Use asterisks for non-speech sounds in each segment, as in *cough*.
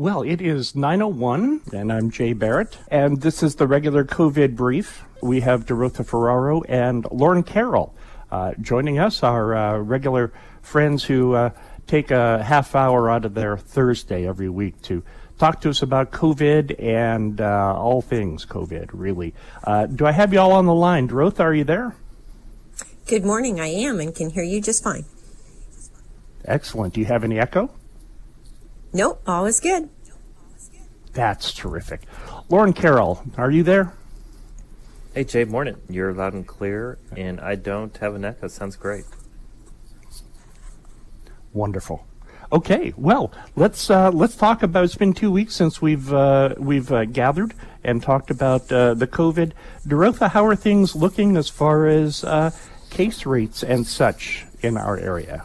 Well, it is 901, and I'm Jay Barrett, and this is the regular COVID brief. We have Derotha Ferraro and Lauren Carroll uh, joining us, our uh, regular friends who uh, take a half hour out of their Thursday every week to talk to us about COVID and uh, all things COVID, really. Uh, do I have you all on the line? Derotha, are you there? Good morning. I am and can hear you just fine. Excellent. Do you have any echo? Nope, all is good. That's terrific. Lauren Carroll, are you there? Hey, Jay, morning. You're loud and clear, and I don't have an echo. Sounds great. Wonderful. Okay, well, let's uh, let's talk about. It's been two weeks since we've uh, we've uh, gathered and talked about uh, the COVID. Derotha, how are things looking as far as uh, case rates and such in our area?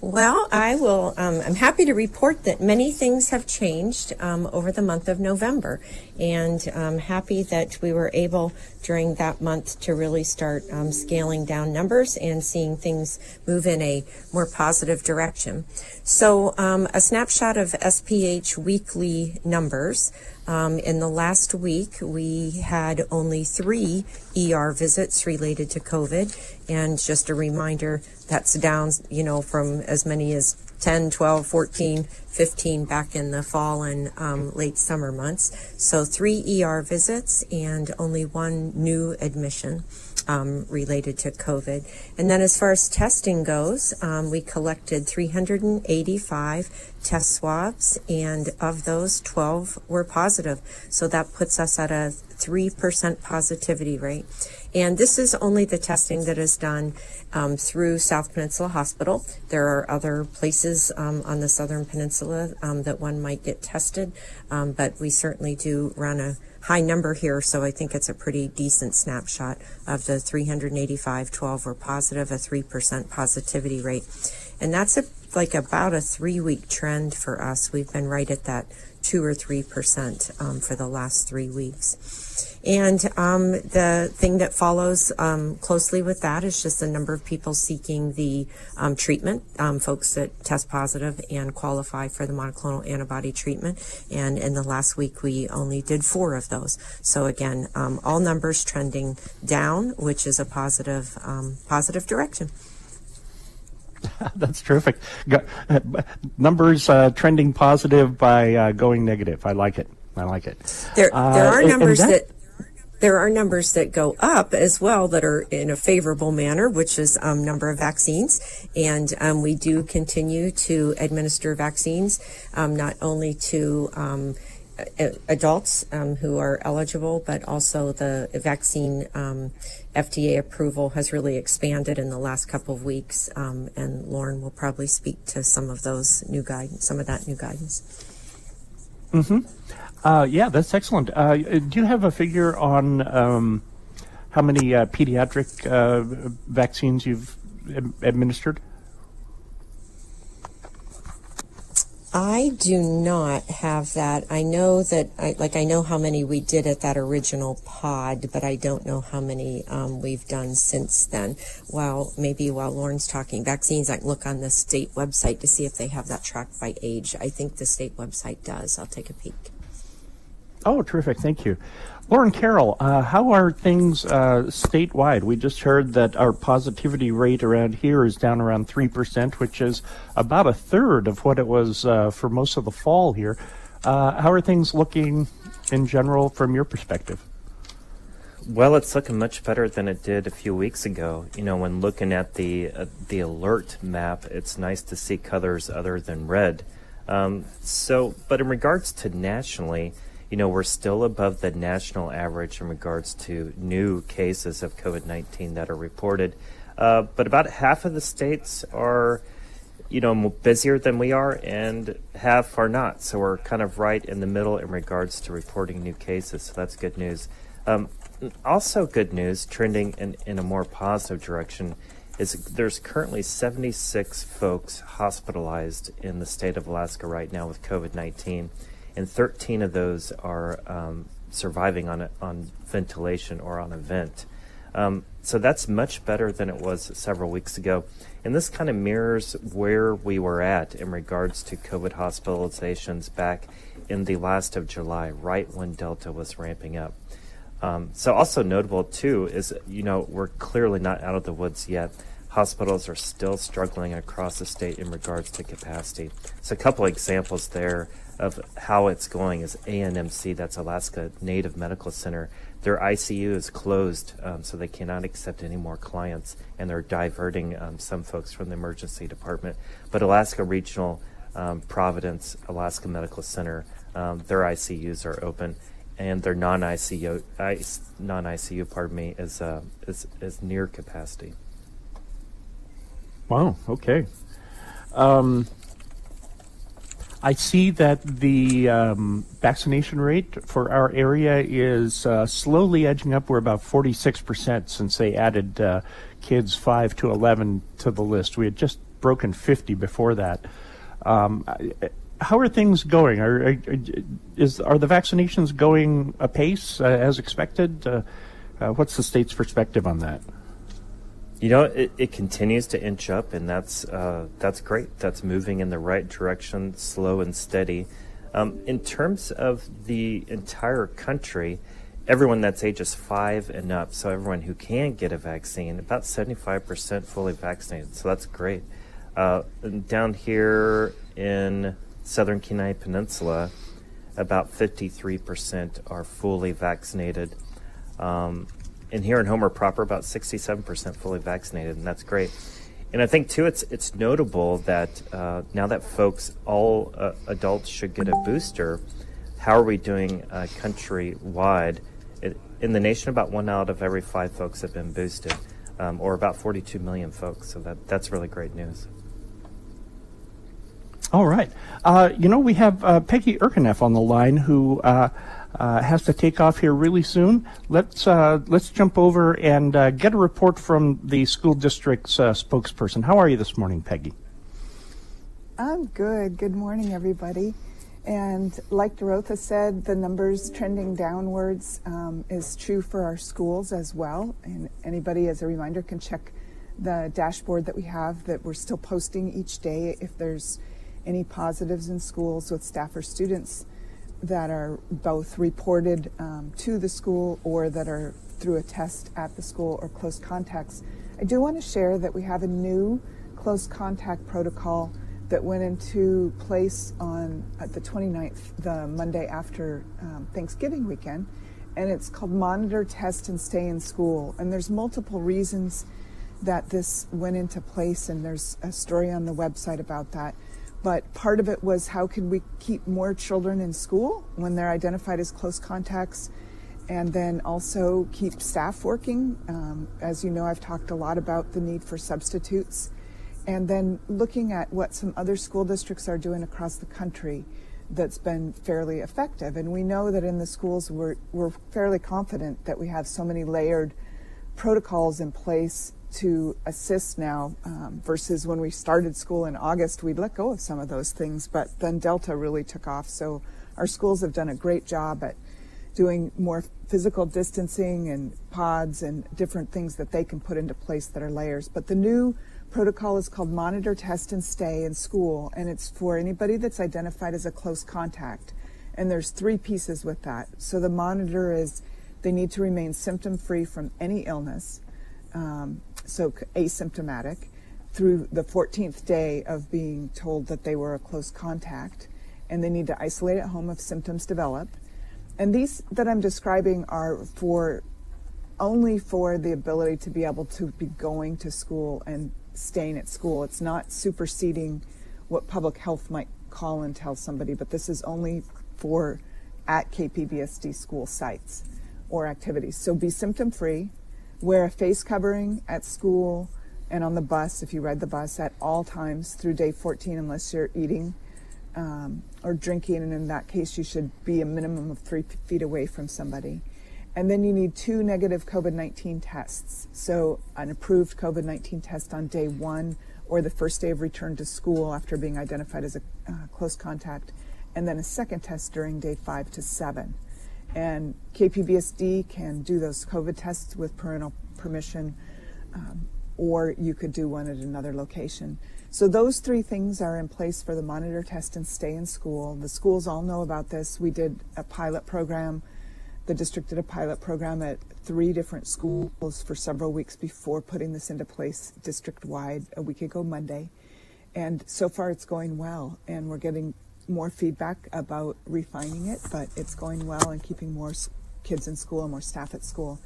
Well, I will. Um, I'm happy to report that many things have changed um, over the month of November, and I'm happy that we were able during that month to really start um, scaling down numbers and seeing things move in a more positive direction. So, um, a snapshot of SPH weekly numbers. Um, in the last week, we had only three ER visits related to COVID. And just a reminder, that's down, you know, from as many as 10, 12, 14, 15 back in the fall and um, late summer months. So three ER visits and only one new admission. Um, related to COVID. And then, as far as testing goes, um, we collected 385 test swabs, and of those, 12 were positive. So that puts us at a 3% positivity rate. And this is only the testing that is done um, through South Peninsula Hospital. There are other places um, on the Southern Peninsula um, that one might get tested, um, but we certainly do run a high number here, so I think it's a pretty decent snapshot of the 385, 12 were positive, a 3% positivity rate. And that's a, like about a three week trend for us. We've been right at that two or three percent um, for the last three weeks. And um, the thing that follows um, closely with that is just the number of people seeking the um, treatment, um, folks that test positive and qualify for the monoclonal antibody treatment. And in the last week, we only did four of those. So again, um, all numbers trending down, which is a positive positive direction. *laughs* That's terrific. numbers uh, trending positive by uh, going negative. I like it. I like it. There, uh, there are numbers that, that, there are numbers that go up as well that are in a favorable manner, which is um, number of vaccines, and um, we do continue to administer vaccines um, not only to um, adults um, who are eligible, but also the vaccine um, FDA approval has really expanded in the last couple of weeks, um, and Lauren will probably speak to some of those new guidance, some of that new guidance. Hmm. Uh, yeah, that's excellent. Uh, do you have a figure on um, how many uh, pediatric uh, vaccines you've administered? I do not have that. I know that, I, like, I know how many we did at that original pod, but I don't know how many um, we've done since then. While maybe while Lauren's talking vaccines, I can look on the state website to see if they have that tracked by age. I think the state website does. I'll take a peek. Oh, terrific. Thank you. Lauren Carroll, uh, how are things uh, statewide? We just heard that our positivity rate around here is down around 3%, which is about a third of what it was uh, for most of the fall here. Uh, how are things looking in general from your perspective? Well, it's looking much better than it did a few weeks ago. You know, when looking at the uh, the alert map, it's nice to see colors other than red. Um, so, but in regards to nationally, you know, we're still above the national average in regards to new cases of COVID 19 that are reported. Uh, but about half of the states are, you know, busier than we are, and half are not. So we're kind of right in the middle in regards to reporting new cases. So that's good news. Um, also, good news, trending in, in a more positive direction, is there's currently 76 folks hospitalized in the state of Alaska right now with COVID 19 and 13 of those are um, surviving on a, on ventilation or on a vent. Um, so that's much better than it was several weeks ago. And this kind of mirrors where we were at in regards to COVID hospitalizations back in the last of July, right when Delta was ramping up. Um, so, also notable too is, you know, we're clearly not out of the woods yet. Hospitals are still struggling across the state in regards to capacity. So, a couple examples there of how it's going is ANMC, that's Alaska Native Medical Center. Their ICU is closed, um, so they cannot accept any more clients, and they're diverting um, some folks from the emergency department. But Alaska Regional um, Providence Alaska Medical Center, um, their ICUs are open, and their non-ICU, non-ICU, pardon me, is uh, is is near capacity. Wow. Okay. Um, I see that the um, vaccination rate for our area is uh, slowly edging up. We're about 46% since they added uh, kids 5 to 11 to the list. We had just broken 50 before that. Um, how are things going? Are, are, is, are the vaccinations going apace uh, as expected? Uh, uh, what's the state's perspective on that? You know, it, it continues to inch up, and that's uh, that's great. That's moving in the right direction, slow and steady. Um, in terms of the entire country, everyone that's ages five and up, so everyone who can get a vaccine, about 75% fully vaccinated. So that's great. Uh, down here in southern Kenai Peninsula, about 53% are fully vaccinated. Um, and here in Homer proper, about 67% fully vaccinated, and that's great. And I think too, it's it's notable that uh, now that folks, all uh, adults, should get a booster. How are we doing uh, countrywide? It, in the nation, about one out of every five folks have been boosted, um, or about 42 million folks. So that that's really great news. All right. Uh, you know, we have uh, Pegge Erkeneff on the line who uh, has to take off here really soon. Let's uh, let's jump over and uh, get a report from the school district's uh, spokesperson. How are you this morning, Pegge? I'm good. Good morning, everybody. And like Derotha said, the numbers trending downwards um, is true for our schools as well. And anybody, as a reminder, can check the dashboard that we have that we're still posting each day if there's any positives in schools with staff or students that are both reported um, to the school or that are through a test at the school or close contacts. I do want to share that we have a new close contact protocol that went into place on uh, the 29th, the Monday after um, Thanksgiving weekend, and it's called Monitor, Test, and Stay in School. And there's multiple reasons that this went into place, and there's a story on the website about that. But part of it was how can we keep more children in school when they're identified as close contacts, and then also keep staff working. Um, as you know, I've talked a lot about the need for substitutes, and then looking at what some other school districts are doing across the country that's been fairly effective. And we know that in the schools, we're, we're fairly confident that we have so many layered protocols in place to assist now um, versus when we started school in August, we'd let go of some of those things, but then Delta really took off. So our schools have done a great job at doing more physical distancing and pods and different things that they can put into place that are layers. But the new protocol is called Monitor, Test, and Stay in School, and it's for anybody that's identified as a close contact. And there's three pieces with that. So the monitor is they need to remain symptom free from any illness. Um, so asymptomatic, through the 14th day of being told that they were a close contact, and they need to isolate at home if symptoms develop. And these that I'm describing are for only for the ability to be able to be going to school and staying at school. It's not superseding what public health might call and tell somebody, but this is only for at KPBSD school sites or activities. So be symptom free, Wear a face covering at school and on the bus if you ride the bus at all times through day 14 unless you're eating um, or drinking and in that case you should be a minimum of three feet away from somebody. And then you need two negative covid-19 tests. So an approved covid-19 test on day one or the first day of return to school after being identified as a uh, close contact and then a second test during day five to seven and KPBSD can do those COVID tests with parental permission um, or you could do one at another location. So those three things are in place for the monitor test and stay in school. The schools all know about this. We did a pilot program. The district did a pilot program at three different schools for several weeks before putting this into place district wide a week ago Monday. And so far it's going well and we're getting more feedback about refining it, but it's going well and keeping more kids in school and more staff at school.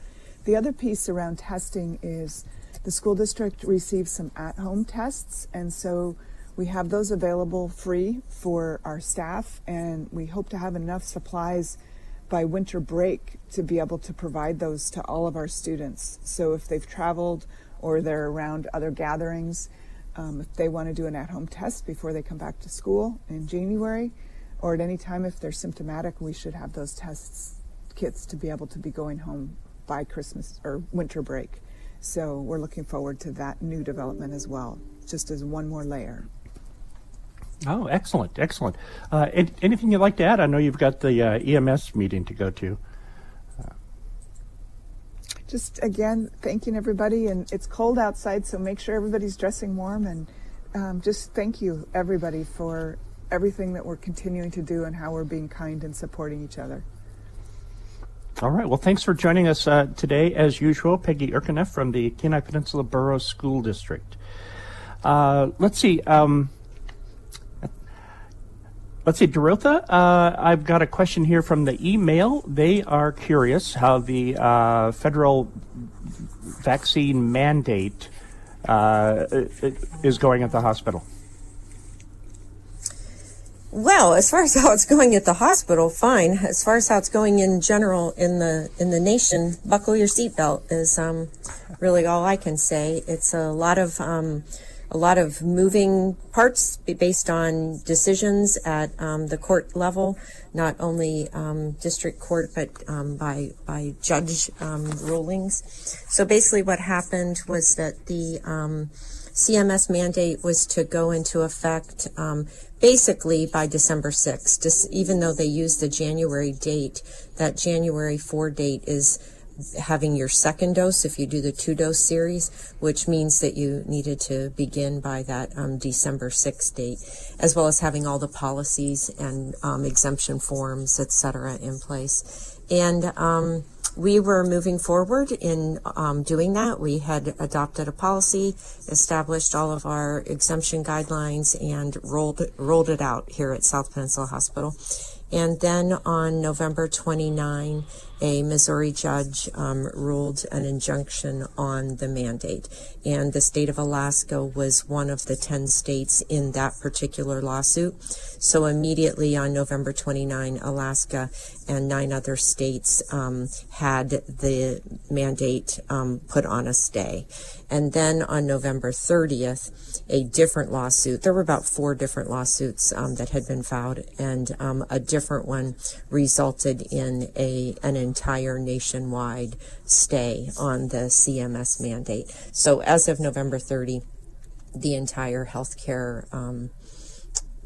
The other piece around testing is the school district receives some at home tests, and so we have those available free for our staff, and we hope to have enough supplies by winter break to be able to provide those to all of our students. So if they've traveled or they're around other gatherings, um, if they want to do an at home test before they come back to school in January, or at any time if they're symptomatic, we should have those tests kits to be able to be going home by Christmas or winter break. So we're looking forward to that new development as well, just as one more layer. Oh, excellent, excellent. Uh, anything you'd like to add? I know you've got the uh, EMS meeting to go to. Just again, thanking everybody, and it's cold outside, so make sure everybody's dressing warm, and um, just thank you everybody for everything that we're continuing to do and how we're being kind and supporting each other. All right. Well, thanks for joining us uh, today, as usual. Pegge Erkeneff from the Kenai Peninsula Borough School District. Uh, let's see. Um, let's see, Derotha. Uh, I've got a question here from the email. They are curious how the uh, federal vaccine mandate uh, is going at the hospital. Well, as far as how it's going at the hospital, fine. As far as how it's going in general in the in the nation, buckle your seatbelt is um, really all I can say. It's a lot of um, a lot of moving parts based on decisions at um, the court level, not only um, district court but um, by by judge um, rulings. So basically, what happened was that the CMS mandate was to go into effect um, basically by December 6th. Just, even though they used the January date, that January 4 date is having your second dose if you do the two dose series, which means that you needed to begin by that um, December 6th date, as well as having all the policies and um, exemption forms, et cetera, in place. And um, we were moving forward in um, doing that. We had adopted a policy, established all of our exemption guidelines, and rolled rolled it out here at South Peninsula Hospital. And then on November 29, a Missouri judge um, ruled an injunction on the mandate. And the state of Alaska was one of the 10 states in that particular lawsuit. So immediately on November 29, Alaska and nine other states um, had the mandate um, put on a stay. And then on November 30th, a different lawsuit, there were about four different lawsuits um, that had been filed, and um, a different one resulted in a an entire nationwide stay on the CMS mandate. So as of November 30, the entire healthcare um,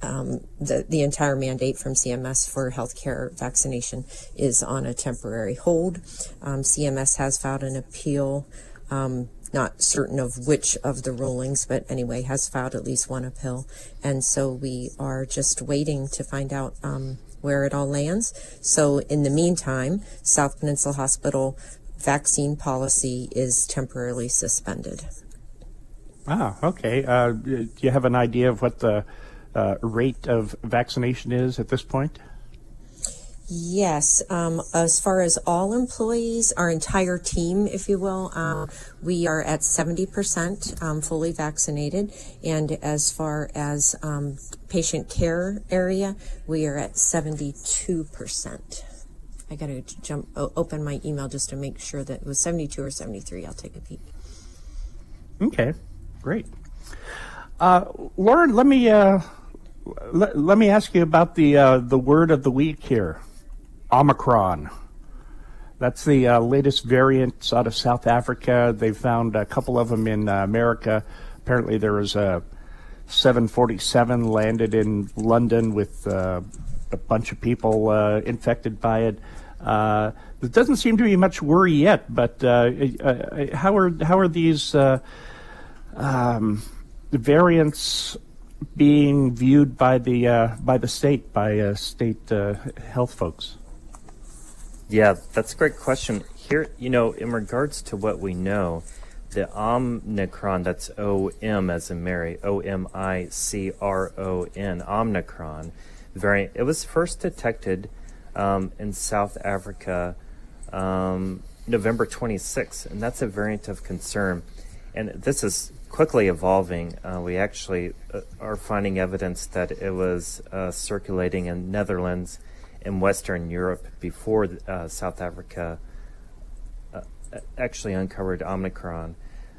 um, the, the entire mandate from CMS for healthcare vaccination is on a temporary hold. Um, CMS has filed an appeal. Um, not certain of which of the rulings, but anyway, has filed at least one appeal. And so we are just waiting to find out um, where it all lands. So in the meantime, South Peninsula Hospital vaccine policy is temporarily suspended. Ah, okay. Uh, do you have an idea of what the uh, rate of vaccination is at this point? Yes, um, as far as all employees, our entire team, if you will, um, we are at 70% um, fully vaccinated. And as far as um, patient care area, we are at 72%. I got to jump open my email just to make sure that it was 72 or 73. I'll take a peek. Okay, great. Uh, Lauren, let me uh, let, let me ask you about the uh, the word of the week here. Omicron. That's the uh, latest variant out of South Africa. They found a couple of them in uh, America. Apparently, there was a 747 landed in London with uh, a bunch of people uh, infected by it. Uh, there doesn't seem to be much worry yet, but uh, how are how are these um, variants being viewed by the uh, by the state by uh, state uh, health folks? Yeah, that's a great question. Here, you know, in regards to what we know, the Omicron, that's O M as in Mary, O M I C R O N, Omicron variant, it was first detected um, in South Africa um, November 26th, and that's a variant of concern. And this is quickly evolving. Uh, we actually uh, are finding evidence that it was uh, circulating in Netherlands in Western Europe before uh, South Africa actually uncovered Omicron.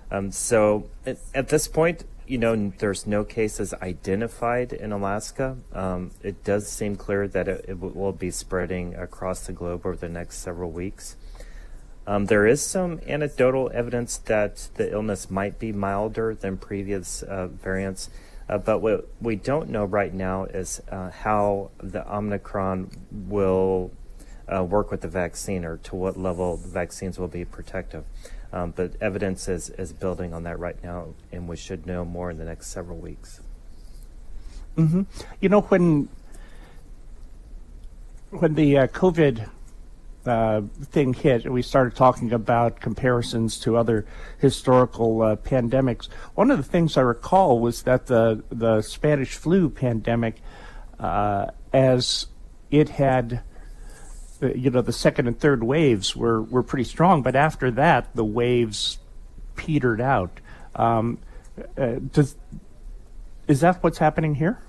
Um, so at, at, this point, you know, there's no cases identified in Alaska. Um, it does seem clear that it, it, will be spreading across the globe over the next several weeks. Um, there is some anecdotal evidence that the illness might be milder than previous uh, variants. Uh, but what we don't know right now is uh, how the Omicron will uh, work with the vaccine or to what level the vaccines will be protective. Um, but evidence is, is building on that right now, and we should know more in the next several weeks. Mm-hmm. You know, when when the uh, COVID uh, thing hit, and we started talking about comparisons to other historical uh, pandemics. One of the things I recall was that the the Spanish flu pandemic, uh, as it had, uh, you know, the second and third waves were were pretty strong, but after that, the waves petered out. Um, uh, does is that what's happening here?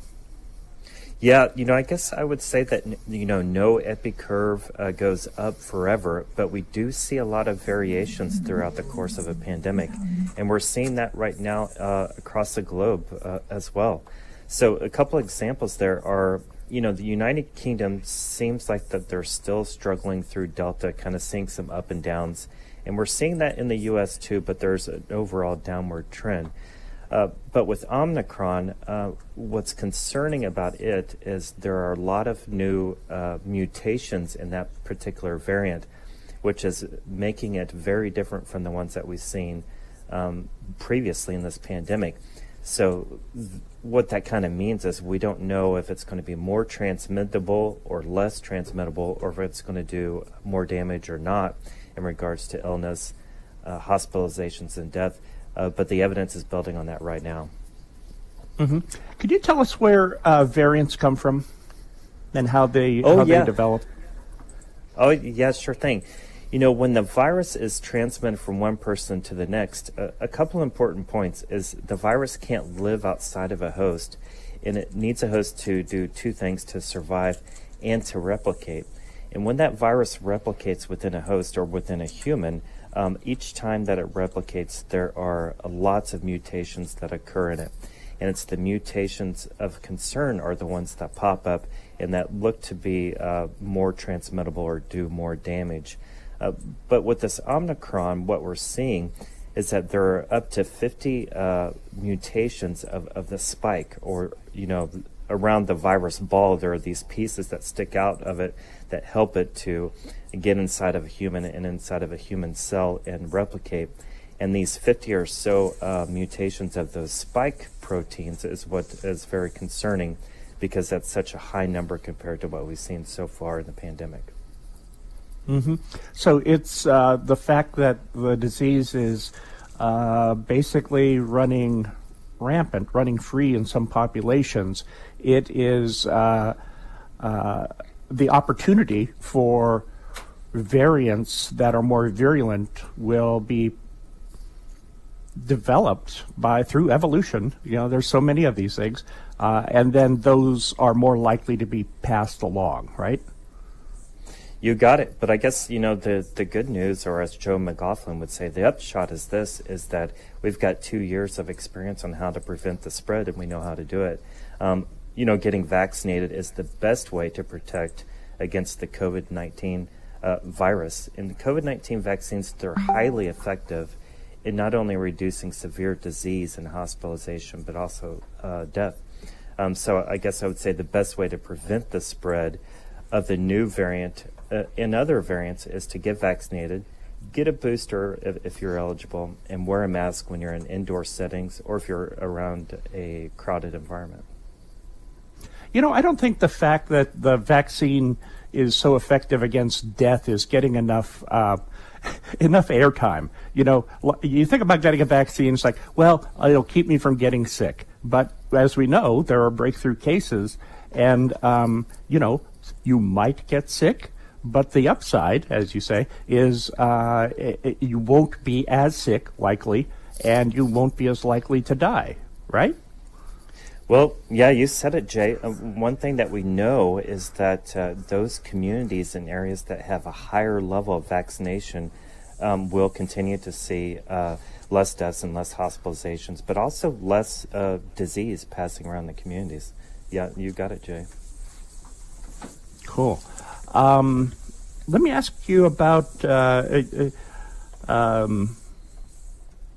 Yeah, you know, I guess I would say that you know no epi curve uh, goes up forever, but we do see a lot of variations throughout the course of a pandemic, and we're seeing that right now uh, across the globe uh, as well. So, a couple examples there are, you know, the United Kingdom seems like that they're still struggling through Delta, kind of seeing some up and downs, and we're seeing that in the U.S. too, but there's an overall downward trend. Uh, but with Omicron, uh, what's concerning about it is there are a lot of new uh, mutations in that particular variant, which is making it very different from the ones that we've seen um, previously in this pandemic. So, th- what that kind of means is we don't know if it's going to be more transmittable or less transmittable, or if it's going to do more damage or not in regards to illness, uh, hospitalizations, and death uh, but the evidence is building on that right now. Mm-hmm. Could you tell us where uh, variants come from and how they oh, how yeah. they develop? Oh yeah, sure thing. You know, when the virus is transmitted from one person to the next, a, a couple important points is the virus can't live outside of a host, and it needs a host to do two things to survive and to replicate. And when that virus replicates within a host or within a human, um, each time that it replicates, there are lots of mutations that occur in it. And it's the mutations of concern are the ones that pop up and that look to be uh, more transmittable or do more damage. Uh, but with this Omicron, what we're seeing is that there are up to 50 uh, mutations of, of the spike, or, you know, around the virus ball, there are these pieces that stick out of it that help it to get inside of a human and inside of a human cell and replicate. And these 50 or so uh, mutations of those spike proteins is what is very concerning because that's such a high number compared to what we've seen so far in the pandemic. Mm-hmm. So it's uh, the fact that the disease is uh, basically running rampant, running free in some populations. It is uh, uh the opportunity for variants that are more virulent will be developed by through evolution. You know, there's so many of these things, uh, and then those are more likely to be passed along, right? You got it. But I guess you know the the good news, or as Joe McLaughlin would say, the upshot is this: is that we've got two years of experience on how to prevent the spread, and we know how to do it. Um, you know, getting vaccinated is the best way to protect against the COVID 19 uh, virus. And the COVID 19 vaccines, they're highly effective in not only reducing severe disease and hospitalization, but also uh, death. Um, so I guess I would say the best way to prevent the spread of the new variant uh, and other variants is to get vaccinated get a booster if, if, you're eligible, and wear a mask when you're in indoor settings or if you're around a crowded environment. You know, I don't think the fact that the vaccine is so effective against death is getting enough. Uh, *laughs* enough airtime. You know, you think about getting a vaccine, it's like, well, it'll keep me from getting sick. But as we know, there are breakthrough cases, and, um, you know, you might get sick, but the upside, as you say, is uh, it, it, you won't be as sick, likely, and you won't be as likely to die, right? Well, yeah, you said it, Jay. Uh, one thing that we know is that uh, those communities and areas that have a higher level of vaccination um, will continue to see uh, less deaths and less hospitalizations, but also less uh, disease passing around the communities. Yeah, you got it, Jay. Cool. Um, let me ask you about uh, uh, um,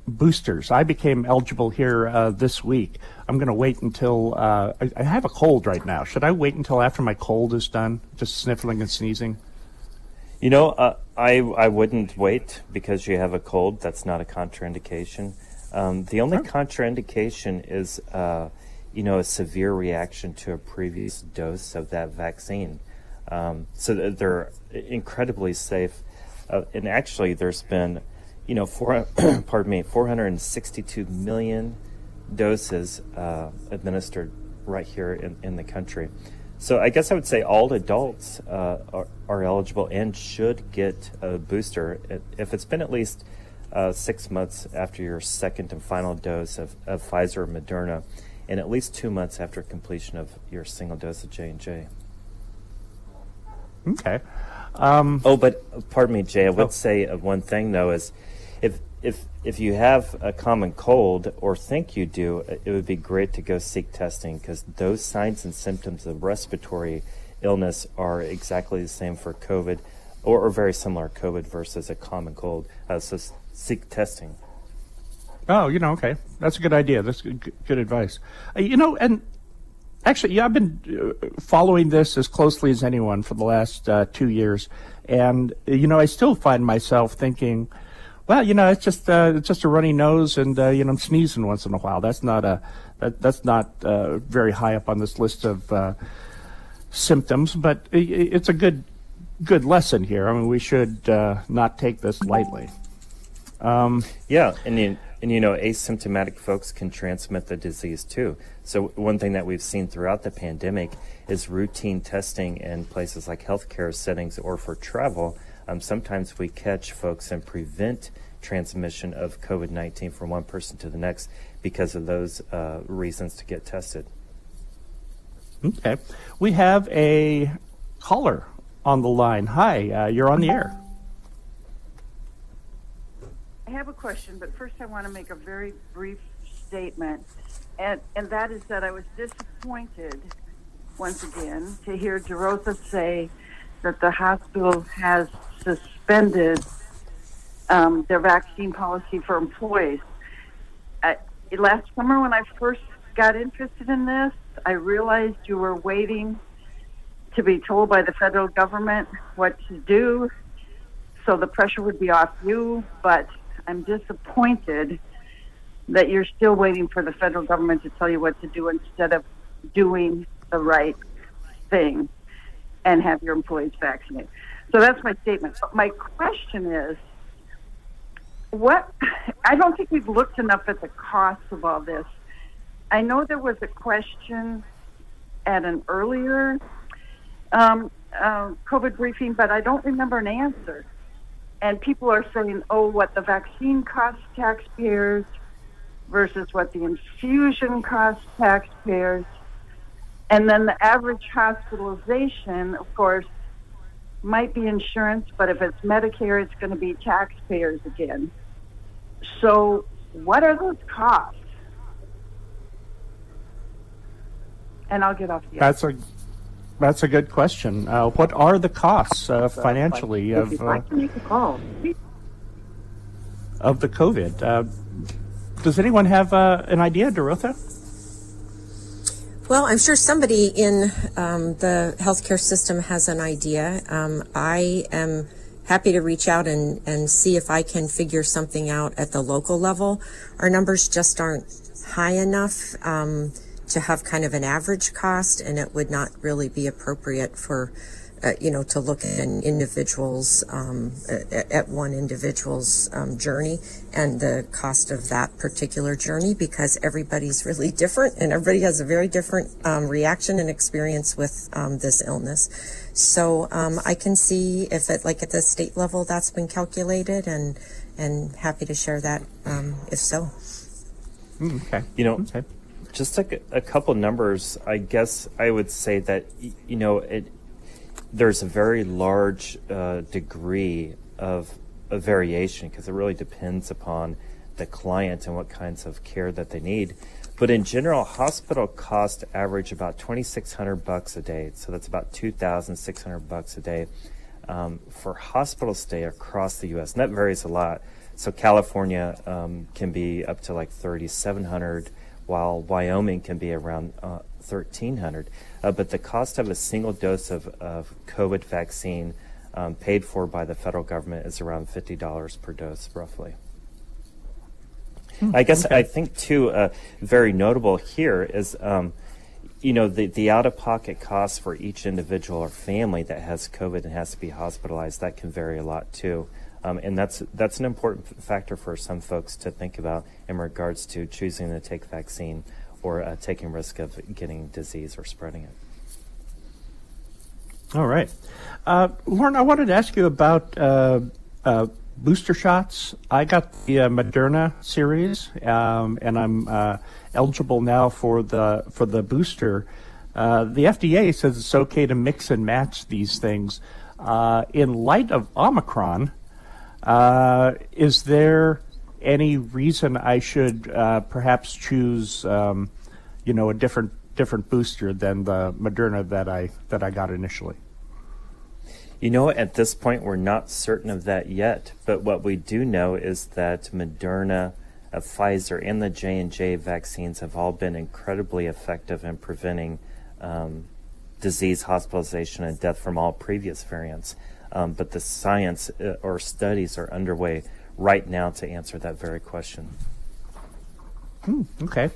boosters. I became eligible here this week. I'm going to wait until uh, I, I, have a cold right now. Should I wait until after my cold is done, just sniffling and sneezing? You know, uh, I I wouldn't wait because you have a cold. That's not a contraindication. Um, the only contraindication is, uh, you know, a severe reaction to a previous dose of that vaccine. Um, so they're incredibly safe. Uh, and actually, there's been, you know, four, *clears throat* pardon me, 462 million doses uh, administered right here in, in the country. So I guess I would say all adults uh, are, are, eligible and should get a booster if it's been at least uh, six months after your second and final dose of, of Pfizer or Moderna, and at least two months after completion of your single dose of J and J. Okay. Um, oh, but pardon me, Jay. I would oh. say one thing though is, if if if you have a common cold or think you do, it would be great to go seek testing because those signs and symptoms of respiratory illness are exactly the same for COVID, or, or very similar COVID versus a common cold. Uh, so seek testing. Oh, you know, okay, that's a good idea. That's good, good advice. Uh, you know, and Actually, yeah, I've been uh, following this as closely as anyone for the last uh, two years, and you know, I still find myself thinking, well, you know, it's just uh, it's just a runny nose, and uh, you know, I'm sneezing once in a while. That's not a that, that's not uh, very high up on this list of uh, symptoms, but it's a good good lesson here. I mean, we should not take this lightly. Um, yeah, and you, and you know, asymptomatic folks can transmit the disease too. So one thing that we've seen throughout the pandemic is routine testing in places like healthcare settings or for travel. Um, sometimes we catch folks and prevent transmission of COVID-19 from one person to the next because of those uh, reasons to get tested. Okay, we have a caller on the line. Hi, uh, you're on the air. I have a question, but first I want to make a very brief statement, and and that is that I was disappointed once again to hear Derotha say that the hospital has suspended um, their vaccine policy for employees. Last summer, when I first got interested in this, I realized you were waiting to be told by the federal government what to do so the pressure would be off you, but I'm disappointed that you're still waiting for the federal government to tell you what to do instead of doing the right thing and have your employees vaccinated. So that's my statement. But my question is what I don't think we've looked enough at the cost of all this. I know there was a question at an earlier um, uh, COVID briefing, but I don't remember an answer and people are saying, oh, what the vaccine costs taxpayers versus what the infusion costs taxpayers. And then the average hospitalization, of course, might be insurance, but if it's Medicare, it's going to be taxpayers again. So, what are those costs? And I'll get off the. That's a that's a good question. Uh, what are the costs uh, financially of uh, of the COVID? Uh, does anyone have uh, an idea, Derotha? Well, I'm sure somebody in um, the healthcare system has an idea. Um, I am happy to reach out and, and see if I can figure something out at the local level. Our numbers just aren't high enough um, to have kind of an average cost, and it would not really be appropriate for uh, you know, to look at an individual's, um, at, at one individual's um, journey and the cost of that particular journey because everybody's really *laughs* different and everybody has a very different um, reaction and experience with um, this illness. So um, I can see if it, like at the state level, that's been calculated and and happy to share that um, if so. Mm, okay. You know, Okay. just a, a couple numbers. I guess I would say that you know it. There's a very large uh, degree of, of variation because it really depends upon the client and what kinds of care that they need. But in general, hospital costs average about 2,600 bucks a day. So that's about 2,600 bucks a day um, for hospital stay across the U.S. And that varies a lot. So California um, can be up to like 3,700, while Wyoming can be around uh, 1,300. Uh, but the cost of a single dose of, of COVID vaccine um, paid for by the federal government is around $50 per dose, roughly. I guess I think too, uh, very notable here is, um, you know, the, the out of pocket costs for each individual or family that has COVID and has to be hospitalized, that can vary a lot too. Um, and that's, that's an important factor for some folks to think about in regards to choosing to take vaccine or uh, taking risk of getting disease or spreading it. All right. Uh, Lauren, I wanted to ask you about uh, uh, booster shots. I got the uh, Moderna series, um, and I'm uh, eligible now for the for the booster. Uh, the FDA says it's okay to mix and match these things. In light of Omicron, is there any reason I should uh, perhaps choose, um, you know, a different different booster than the Moderna that I that I got initially? You know, at this point, we're not certain of that yet. But what we do know is that Moderna, uh, Pfizer, and the J and J vaccines have all been incredibly effective in preventing um, disease, hospitalization, and death from all previous variants. Um, but the science uh, or studies are underway right now to answer that very question. Okay.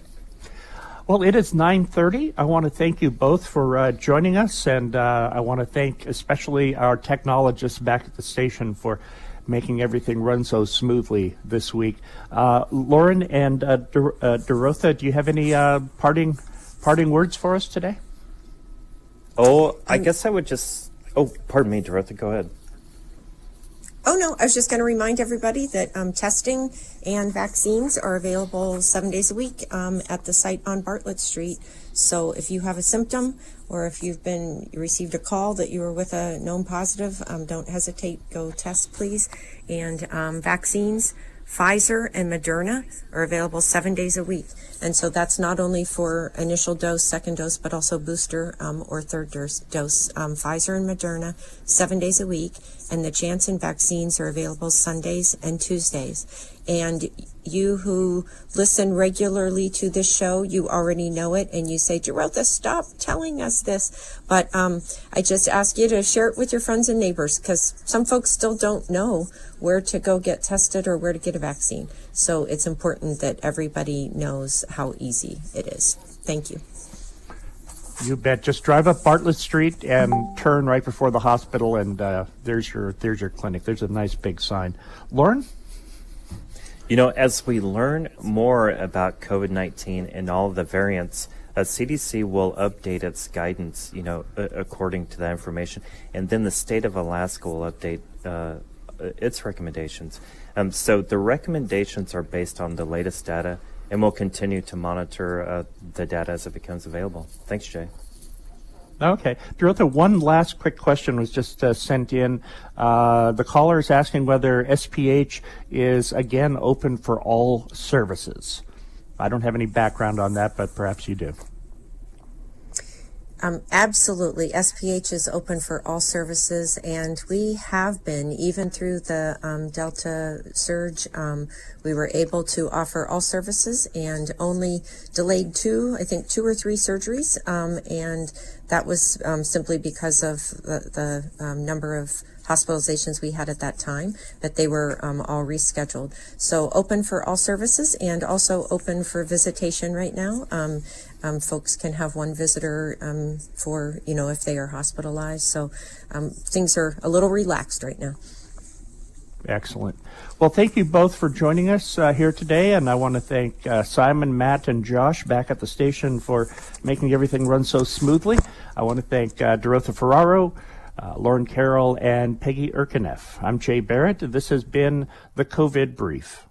Well, it is 9:30. I want to thank you both for uh, joining us, and uh, I want to thank especially our technologists back at the station for making everything run so smoothly this week. Uh, Lauren and uh, Dor- uh, Derotha, do you have any uh, parting parting words for us today? Oh, I guess I would just. Oh, pardon me, Dorothy. Go ahead. Oh, no, I was just going to remind everybody that um, testing and vaccines are available seven days a week um, at the site on Bartlett Street. So if you have a symptom or if you've been received a call that you were with a known positive, um, don't hesitate. Go test, please. And um, vaccines, Pfizer and Moderna are available seven days a week. And so that's not only for initial dose, second dose, but also booster um, or third dose. Um, Pfizer and Moderna, seven days a week. And the Janssen vaccines are available Sundays and Tuesdays. And you who listen regularly to this show, you already know it, and you say, Derotha, stop telling us this. But um, I just ask you to share it with your friends and neighbors because some folks still don't know where to go get tested or where to get a vaccine. So it's important that everybody knows how easy it is. Thank you. You bet. Just drive up Bartlett Street and turn right before the hospital, and uh, there's your there's your clinic. There's a nice big sign. Lauren. You know, as we learn more about COVID 19 and all the variants, uh, CDC will update its guidance, you know, uh, according to that information. And then the state of Alaska will update uh, its recommendations. Um, so the recommendations are based on the latest data, and we'll continue to monitor uh, the data as it becomes available. Thanks, Jay. Okay. Derotha, one last quick question was just uh, sent in. Uh, the caller is asking whether SPH is again open for all services. I don't have any background on that, but perhaps you do. Um, absolutely. SPH is open for all services, and we have been, even through the um, Delta surge, um, we were able to offer all services and only delayed two, I think, two or three surgeries. Um, and that was um, simply because of the, the um, number of hospitalizations we had at that time, but they were um, all rescheduled. So open for all services and also open for visitation right now. Um, um, folks can have one visitor um, for, you know, if they are hospitalized. So um, things are a little relaxed right now. Excellent. Well, thank you both for joining us uh, here today, and I want to thank uh, Simon, Matt, and Josh back at the station for making everything run so smoothly. I want to thank uh, Derotha Ferraro, uh, Lauren Carroll, and Pegge Erkeneff. I'm Jay Barrett. This has been the COVID Brief.